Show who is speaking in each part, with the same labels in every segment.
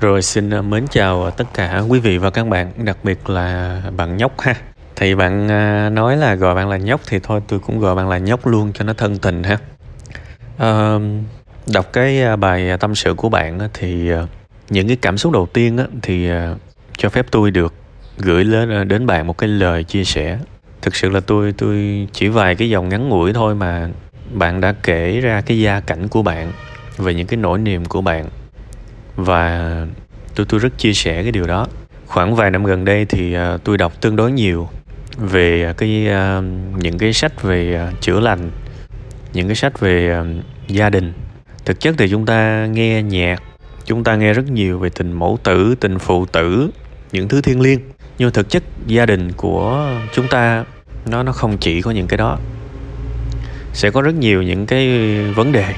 Speaker 1: Rồi xin ờ, mến chào tất cả quý vị và các bạn, đặc biệt là bạn nhóc ha. Thì bạn ờ, nói là gọi bạn là nhóc thì thôi tôi cũng gọi bạn là nhóc luôn cho nó thân tình ha. À, đọc cái bài tâm sự của bạn thì những cái cảm xúc đầu tiên thì cho phép tôi được gửi lên đến bạn một cái lời chia sẻ. Thực sự là tôi tôi chỉ vài cái dòng ngắn ngủi thôi mà bạn đã kể ra cái gia cảnh của bạn về những cái nỗi niềm của bạn và tôi tôi rất chia sẻ cái điều đó. Khoảng vài năm gần đây thì uh, tôi đọc tương đối nhiều về à, cái uh, những cái sách về uh, chữa lành những cái sách về gia đình. Thực chất thì chúng ta nghe nhạc chúng ta nghe rất nhiều về tình mẫu tử tình phụ tử những thứ thiêng liêng. Nhưng thực chất gia đình của chúng ta nó nó không chỉ có những cái đó. Sẽ có rất nhiều những cái vấn đề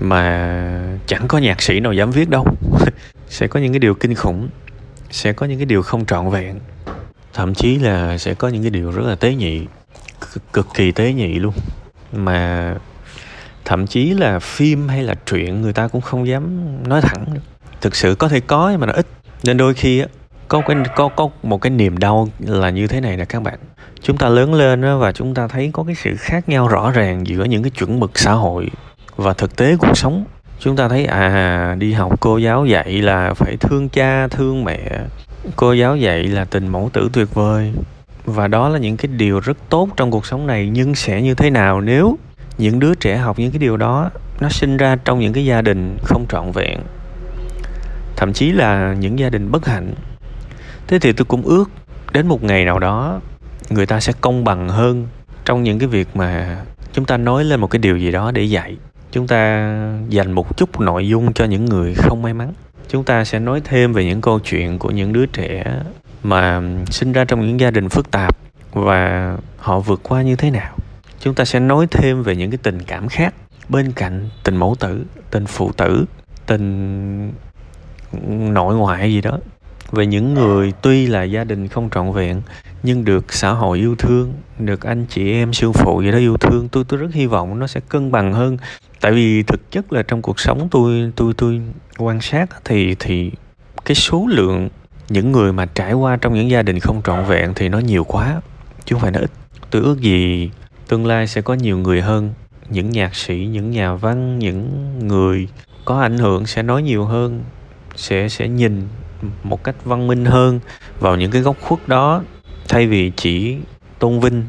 Speaker 1: mà chẳng có nhạc sĩ nào dám viết đâu. Sẽ có những cái điều kinh khủng sẽ có những cái điều không trọn vẹn. Thậm chí là sẽ có những cái điều rất là tế nhị cực, cực kỳ tế nhị luôn. Mà thậm chí là phim hay là truyện người ta cũng không dám nói thẳng được. Thực sự có thể có nhưng mà nó ít. Nên đôi khi á có cái có có một cái niềm đau là như thế này nè các bạn. Chúng ta lớn lên và chúng ta thấy có cái sự khác nhau rõ ràng giữa những cái chuẩn mực xã hội và thực tế cuộc sống, chúng ta thấy à đi học cô giáo dạy là phải thương cha, thương mẹ. Cô giáo dạy là tình mẫu tử tuyệt vời. Và đó là những cái điều rất tốt trong cuộc sống này, nhưng sẽ như thế nào nếu những đứa trẻ học những cái điều đó, nó sinh ra trong những cái gia đình không trọn vẹn? Thậm chí là những gia đình bất hạnh. Thế thì tôi cũng ước đến một ngày nào đó, người ta sẽ công bằng hơn trong những cái việc mà chúng ta nói lên một cái điều gì đó để dạy chúng ta dành một chút nội dung cho những người không may mắn. Chúng ta sẽ nói thêm về những câu chuyện của những đứa trẻ mà sinh ra trong những gia đình phức tạp và họ vượt qua như thế nào. Chúng ta sẽ nói thêm về những cái tình cảm khác bên cạnh tình mẫu tử, tình phụ tử, tình nội ngoại gì đó. Về những người tuy là gia đình không trọn vẹn, nhưng được xã hội yêu thương, được anh chị em, sư phụ gì đó yêu thương, tôi tôi rất hy vọng nó sẽ cân bằng hơn tại vì thực chất là trong cuộc sống tôi tôi tôi quan sát thì thì cái số lượng những người mà trải qua trong những gia đình không trọn vẹn thì nó nhiều quá, chứ không phải nó ít. Tôi ước gì tương lai sẽ có nhiều người hơn. Những nhạc sĩ, những nhà văn, những người có ảnh hưởng sẽ nói nhiều hơn, sẽ sẽ nhìn một cách văn minh hơn vào những cái góc khuất đó. Thay vì chỉ tôn vinh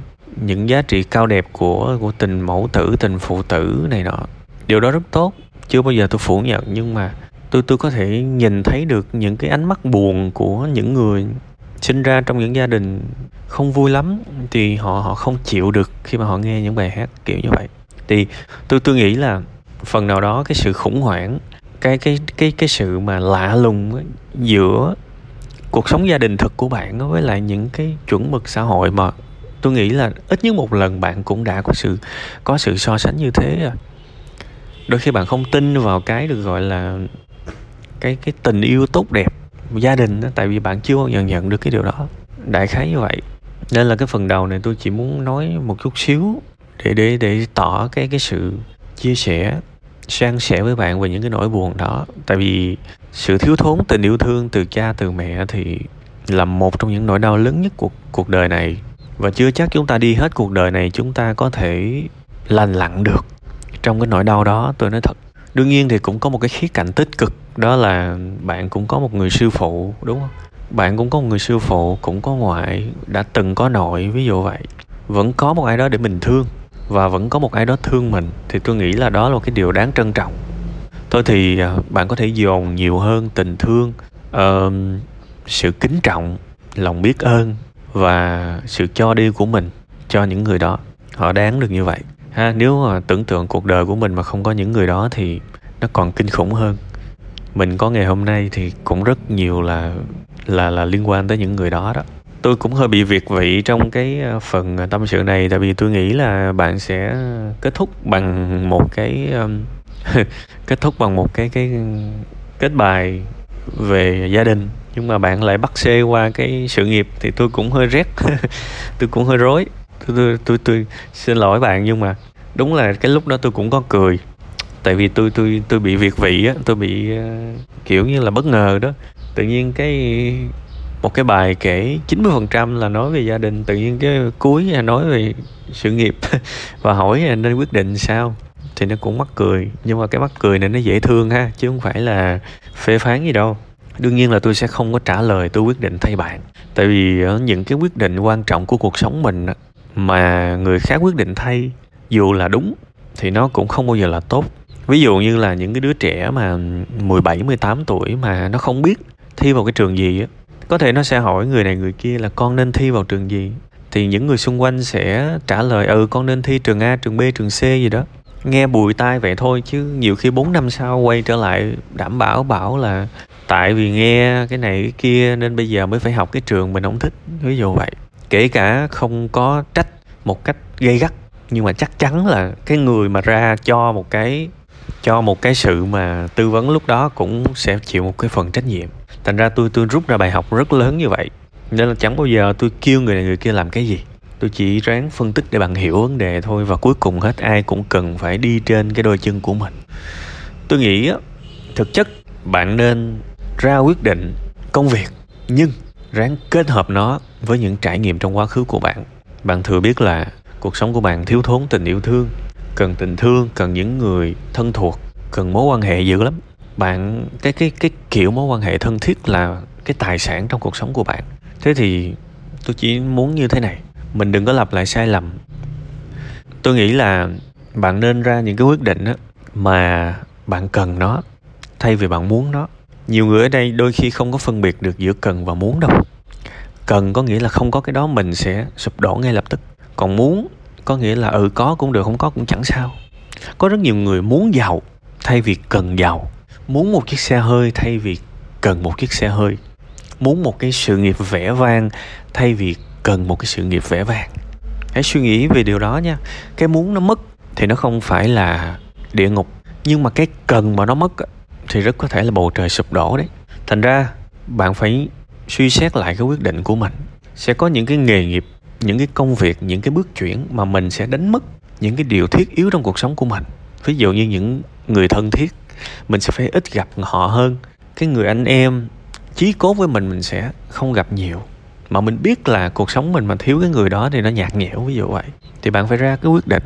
Speaker 1: những giá trị cao đẹp của của tình mẫu tử, tình phụ tử này nọ điều đó rất tốt. Chưa bao giờ tôi phủ nhận, nhưng mà tôi tôi có thể nhìn thấy được những cái ánh mắt buồn của những người sinh ra trong những gia đình không vui lắm, thì họ họ không chịu được khi mà họ nghe những bài hát kiểu như vậy. Thì tôi tôi nghĩ là phần nào đó cái sự khủng hoảng, cái cái cái cái sự mà lạ lùng giữa cuộc sống gia đình thực của bạn với lại những cái chuẩn mực xã hội mà tôi nghĩ là ít nhất một lần bạn cũng đã có sự có sự so sánh như thế rồi đôi khi bạn không tin vào cái được gọi là cái cái tình yêu tốt đẹp gia đình đó tại vì bạn chưa bao giờ nhận được cái điều đó. Đại khái như vậy. Nên là cái phần đầu này tôi chỉ muốn nói một chút xíu để để để tỏ cái cái sự chia sẻ, san sẻ với bạn về những cái nỗi buồn đó. Tại vì sự thiếu thốn tình yêu thương từ cha, từ mẹ thì là một trong những nỗi đau lớn nhất của cuộc đời này. Và chưa chắc chúng ta đi hết cuộc đời này chúng ta có thể lành lặn được trong cái nỗi đau đó tôi nói thật. Đương nhiên thì cũng có một cái khía cạnh tích cực đó là bạn cũng có một người sư phụ đúng không? Bạn cũng có một người sư phụ cũng có ngoại đã từng có nội ví dụ vậy. Vẫn có một ai đó để mình thương và vẫn có một ai đó thương mình thì tôi nghĩ là đó là một cái điều đáng trân trọng. Thôi thì à, bạn có thể dồn nhiều hơn tình thương uh, sự kính trọng lòng biết ơn và sự cho đi của mình cho những người đó. Họ đáng được như vậy ha, nếu mà tưởng tượng cuộc đời của mình mà không có những người đó thì nó còn kinh khủng hơn. Mình có ngày hôm nay thì cũng rất nhiều là là là liên quan tới những người đó đó. Tôi cũng hơi bị việt vị trong cái ờ, phần ờ, tâm sự này, tại vì tôi nghĩ là bạn sẽ kết thúc bằng một cái kết thúc bằng một cái cái kết bài về gia đình, nhưng mà bạn lại bắt xe qua cái sự nghiệp thì tôi cũng hơi rét, tôi cũng hơi rối tôi, tôi tôi tôi xin lỗi bạn nhưng mà đúng là cái lúc đó tôi cũng có cười. Tại vì tôi tôi tôi bị việt vị á tôi bị uh, kiểu như là bất ngờ đó. Tự nhiên cái một cái bài kể 90% là nói về gia đình tự nhiên cái cuối là nói về sự nghiệp và hỏi là nên quyết định sao thì nó cũng mắc cười. Nhưng mà cái mắc cười này nó dễ thương ha chứ không phải là phê phán gì đâu. Đương nhiên là tôi sẽ không có trả lời tôi quyết định thay bạn. Tại vì ờ, những cái quyết định quan trọng của cuộc sống mình mà người khác quyết định thay dù là đúng thì nó cũng không bao giờ là tốt. Ví dụ như là những cái đứa trẻ mà 17, 18 tuổi mà nó không biết thi vào cái trường gì á có thể nó sẽ hỏi người này người kia là con nên thi vào trường gì? Thì những người xung quanh sẽ trả lời ừ con nên thi trường A, trường B, trường C gì đó. Nghe bùi tai vậy thôi chứ nhiều khi 4 năm sau quay trở lại đảm bảo bảo là tại vì nghe cái này cái kia nên bây giờ mới phải học cái trường mình không thích. Ví dụ vậy kể cả không có trách một cách gây gắt, nhưng mà chắc chắn là cái người mà ra cho một cái, cho một cái sự mà tư vấn lúc đó cũng sẽ chịu một cái phần trách nhiệm. Thành ra tôi tôi rút ra bài học rất lớn như vậy. Nên là chẳng bao giờ tôi kêu người này người kia làm cái gì. Tôi chỉ ráng phân tích để bạn hiểu vấn đề thôi và cuối cùng hết ai cũng cần phải đi trên cái đôi chân của mình. Tôi nghĩ thực chất bạn nên ra quyết định công việc, nhưng ráng kết hợp nó với những trải nghiệm trong quá khứ của bạn. Bạn thừa biết là cuộc sống của bạn thiếu thốn tình yêu thương, cần tình thương, cần những người thân thuộc, cần mối quan hệ dữ lắm. Bạn, cái cái cái kiểu mối quan hệ thân thiết là cái tài sản trong cuộc sống của bạn. Thế thì tôi chỉ muốn như thế này, mình đừng có lặp lại sai lầm. Tôi nghĩ là bạn nên ra những cái quyết định đó mà bạn cần nó, thay vì bạn muốn nó. Nhiều người ở đây đôi khi không có phân biệt được giữa cần và muốn đâu cần có nghĩa là không có cái đó mình sẽ sụp đổ ngay lập tức. Còn muốn có nghĩa là ừ có cũng được, không có cũng chẳng sao. Có rất nhiều người muốn giàu thay vì cần giàu. Muốn một chiếc xe hơi thay vì cần một chiếc xe hơi. Muốn một cái sự nghiệp vẻ vang thay vì cần một cái sự nghiệp vẻ vang. Hãy suy nghĩ về điều đó nha. Cái muốn nó mất thì nó không phải là địa ngục. Nhưng mà cái cần mà nó mất thì rất có thể là bầu trời sụp đổ đấy. Thành ra, bạn phải suy xét lại cái quyết định của mình. Sẽ có những cái nghề nghiệp, những cái công việc, những cái bước chuyển mà mình sẽ đánh mất những cái điều thiết yếu trong cuộc sống của mình. Ví dụ như những người thân thiết, mình sẽ phải ít gặp họ hơn. Cái người anh em, chí cốt với mình mình sẽ không gặp nhiều. Mà mình biết là cuộc sống mình mà thiếu cái người đó thì nó nhạt nhẽo, ví dụ vậy. Thì bạn phải ra cái quyết định.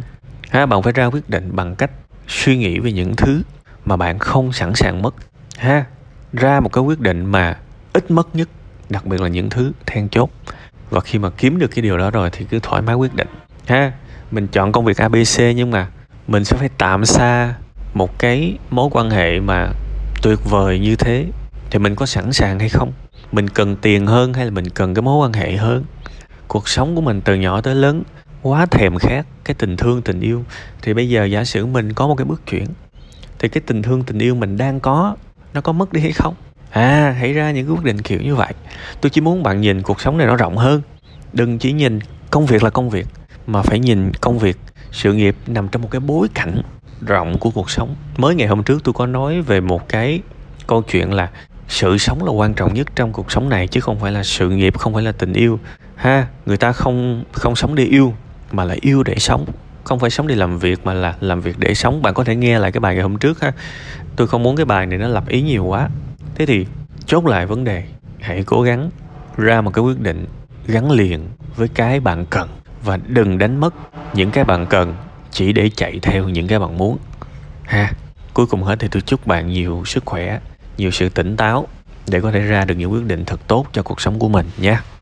Speaker 1: Ha, bạn phải ra quyết định bằng cách suy nghĩ về những thứ mà bạn không sẵn sàng mất. Ha, ra một cái quyết định mà ít mất nhất đặc biệt là những thứ then chốt. Và khi mà kiếm được cái điều đó rồi thì cứ thoải mái quyết định. Ha, mình chọn công việc abc nhưng mà mình sẽ phải tạm xa một cái mối quan hệ mà tuyệt vời như thế. Thì mình có sẵn sàng hay không? Mình cần tiền hơn hay là mình cần cái mối quan hệ hơn? Cuộc sống của mình từ nhỏ tới lớn quá thèm khát cái tình thương, tình yêu. Thì bây giờ giả sử mình có một cái bước chuyển, thì cái tình thương, tình yêu mình đang có, nó có mất đi hay không? À hãy ra những cái quyết định kiểu như vậy. Tôi chỉ muốn bạn nhìn cuộc sống này nó rộng hơn. Đừng chỉ nhìn công việc là công việc, mà phải nhìn công việc, sự nghiệp nằm trong một cái bối cảnh rộng của cuộc sống. Mới ngày hôm trước tôi có nói về một cái câu chuyện là sự sống là quan trọng nhất trong cuộc sống này, chứ không phải là sự nghiệp, không phải là tình yêu. Ha, người ta không không sống để yêu, mà là yêu để sống. Không phải sống để làm việc, mà là làm việc để sống. Bạn có thể nghe lại cái bài ngày hôm trước ha. Tôi không muốn cái bài này nó lập ý nhiều quá thế thì chốt lại vấn đề. Hãy cố gắng ra một cái quyết định gắn liền với cái bạn cần và đừng đánh mất những cái bạn cần chỉ để chạy theo những cái bạn muốn. Ha, cuối cùng hết thì tôi chúc bạn nhiều sức khỏe, nhiều sự tỉnh táo để có thể ra được những quyết định thật tốt cho cuộc sống của mình nhé